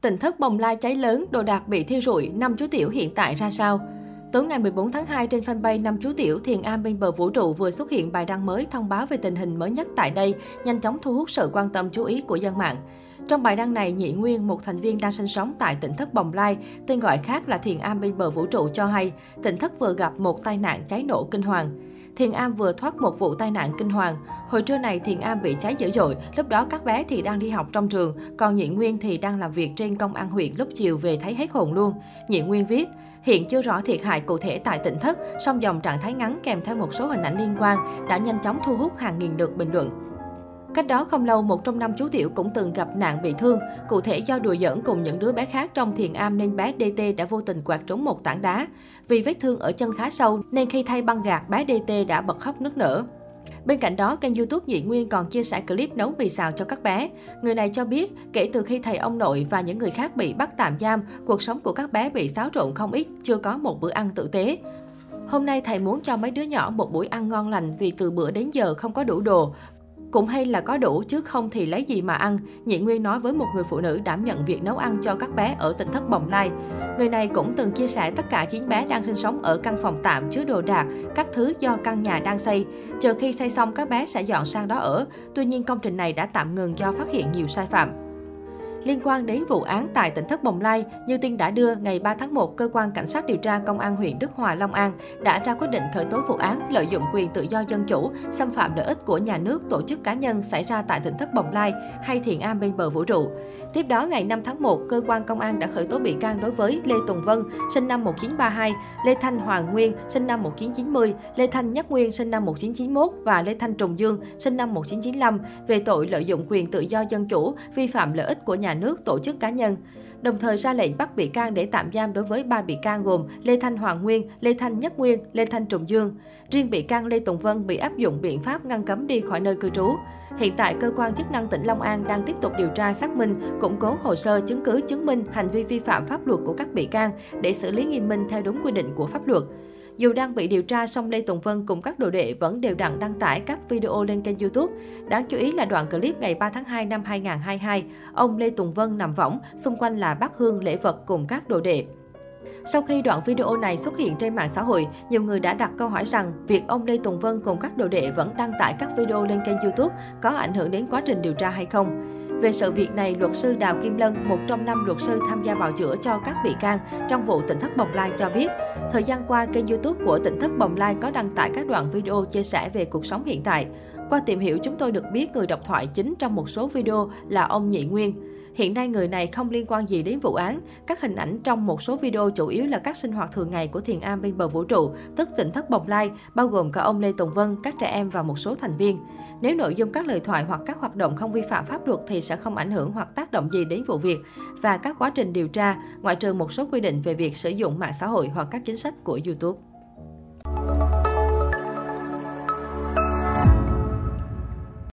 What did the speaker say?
Tỉnh thất bồng lai cháy lớn, đồ đạc bị thiêu rụi, năm chú tiểu hiện tại ra sao? Tối ngày 14 tháng 2 trên fanpage năm chú tiểu Thiền Am bên bờ vũ trụ vừa xuất hiện bài đăng mới thông báo về tình hình mới nhất tại đây, nhanh chóng thu hút sự quan tâm chú ý của dân mạng. Trong bài đăng này, Nhị Nguyên, một thành viên đang sinh sống tại tỉnh thất Bồng Lai, tên gọi khác là Thiền Am bên bờ vũ trụ cho hay, tỉnh thất vừa gặp một tai nạn cháy nổ kinh hoàng. Thiền Am vừa thoát một vụ tai nạn kinh hoàng. Hồi trưa này Thiền Am bị cháy dữ dội, lúc đó các bé thì đang đi học trong trường, còn Nhị Nguyên thì đang làm việc trên công an huyện lúc chiều về thấy hết hồn luôn. Nhị Nguyên viết, Hiện chưa rõ thiệt hại cụ thể tại tỉnh thất, song dòng trạng thái ngắn kèm theo một số hình ảnh liên quan đã nhanh chóng thu hút hàng nghìn lượt bình luận. Cách đó không lâu, một trong năm chú tiểu cũng từng gặp nạn bị thương. Cụ thể do đùa giỡn cùng những đứa bé khác trong thiền am nên bé DT đã vô tình quạt trúng một tảng đá. Vì vết thương ở chân khá sâu nên khi thay băng gạc, bé DT đã bật khóc nức nở. Bên cạnh đó, kênh youtube Nhị Nguyên còn chia sẻ clip nấu mì xào cho các bé. Người này cho biết, kể từ khi thầy ông nội và những người khác bị bắt tạm giam, cuộc sống của các bé bị xáo trộn không ít, chưa có một bữa ăn tử tế. Hôm nay thầy muốn cho mấy đứa nhỏ một buổi ăn ngon lành vì từ bữa đến giờ không có đủ đồ. Cũng hay là có đủ chứ không thì lấy gì mà ăn, Nhị Nguyên nói với một người phụ nữ đảm nhận việc nấu ăn cho các bé ở tỉnh thất Bồng Lai. Người này cũng từng chia sẻ tất cả 9 bé đang sinh sống ở căn phòng tạm chứa đồ đạc, các thứ do căn nhà đang xây. Chờ khi xây xong các bé sẽ dọn sang đó ở. Tuy nhiên công trình này đã tạm ngừng do phát hiện nhiều sai phạm. Liên quan đến vụ án tại tỉnh Thất Bồng Lai, như tin đã đưa, ngày 3 tháng 1, Cơ quan Cảnh sát điều tra Công an huyện Đức Hòa, Long An đã ra quyết định khởi tố vụ án lợi dụng quyền tự do dân chủ, xâm phạm lợi ích của nhà nước, tổ chức cá nhân xảy ra tại tỉnh Thất Bồng Lai hay Thiền Am bên bờ vũ trụ. Tiếp đó, ngày 5 tháng 1, cơ quan công an đã khởi tố bị can đối với Lê Tùng Vân, sinh năm 1932, Lê Thanh Hoàng Nguyên, sinh năm 1990, Lê Thanh Nhất Nguyên, sinh năm 1991 và Lê Thanh Trùng Dương, sinh năm 1995 về tội lợi dụng quyền tự do dân chủ, vi phạm lợi ích của nhà nước, tổ chức cá nhân đồng thời ra lệnh bắt bị can để tạm giam đối với ba bị can gồm Lê Thanh Hoàng Nguyên, Lê Thanh Nhất Nguyên, Lê Thanh Trùng Dương. Riêng bị can Lê Tùng Vân bị áp dụng biện pháp ngăn cấm đi khỏi nơi cư trú. Hiện tại, cơ quan chức năng tỉnh Long An đang tiếp tục điều tra xác minh, củng cố hồ sơ chứng cứ chứng minh hành vi vi phạm pháp luật của các bị can để xử lý nghiêm minh theo đúng quy định của pháp luật. Dù đang bị điều tra, song Lê Tùng Vân cùng các đồ đệ vẫn đều đặn đăng tải các video lên kênh YouTube. Đáng chú ý là đoạn clip ngày 3 tháng 2 năm 2022, ông Lê Tùng Vân nằm võng, xung quanh là bát hương lễ vật cùng các đồ đệ. Sau khi đoạn video này xuất hiện trên mạng xã hội, nhiều người đã đặt câu hỏi rằng việc ông Lê Tùng Vân cùng các đồ đệ vẫn đăng tải các video lên kênh YouTube có ảnh hưởng đến quá trình điều tra hay không. Về sự việc này, luật sư Đào Kim Lân, một trong năm luật sư tham gia bào chữa cho các bị can trong vụ tỉnh thất Bồng Lai cho biết, thời gian qua kênh YouTube của tỉnh thất Bồng Lai có đăng tải các đoạn video chia sẻ về cuộc sống hiện tại. Qua tìm hiểu, chúng tôi được biết người độc thoại chính trong một số video là ông Nhị Nguyên. Hiện nay người này không liên quan gì đến vụ án. Các hình ảnh trong một số video chủ yếu là các sinh hoạt thường ngày của Thiền Am bên bờ vũ trụ, tức tỉnh thất Bồng Lai, bao gồm cả ông Lê Tùng Vân, các trẻ em và một số thành viên. Nếu nội dung các lời thoại hoặc các hoạt động không vi phạm pháp luật thì sẽ không ảnh hưởng hoặc tác động gì đến vụ việc và các quá trình điều tra, ngoại trừ một số quy định về việc sử dụng mạng xã hội hoặc các chính sách của YouTube.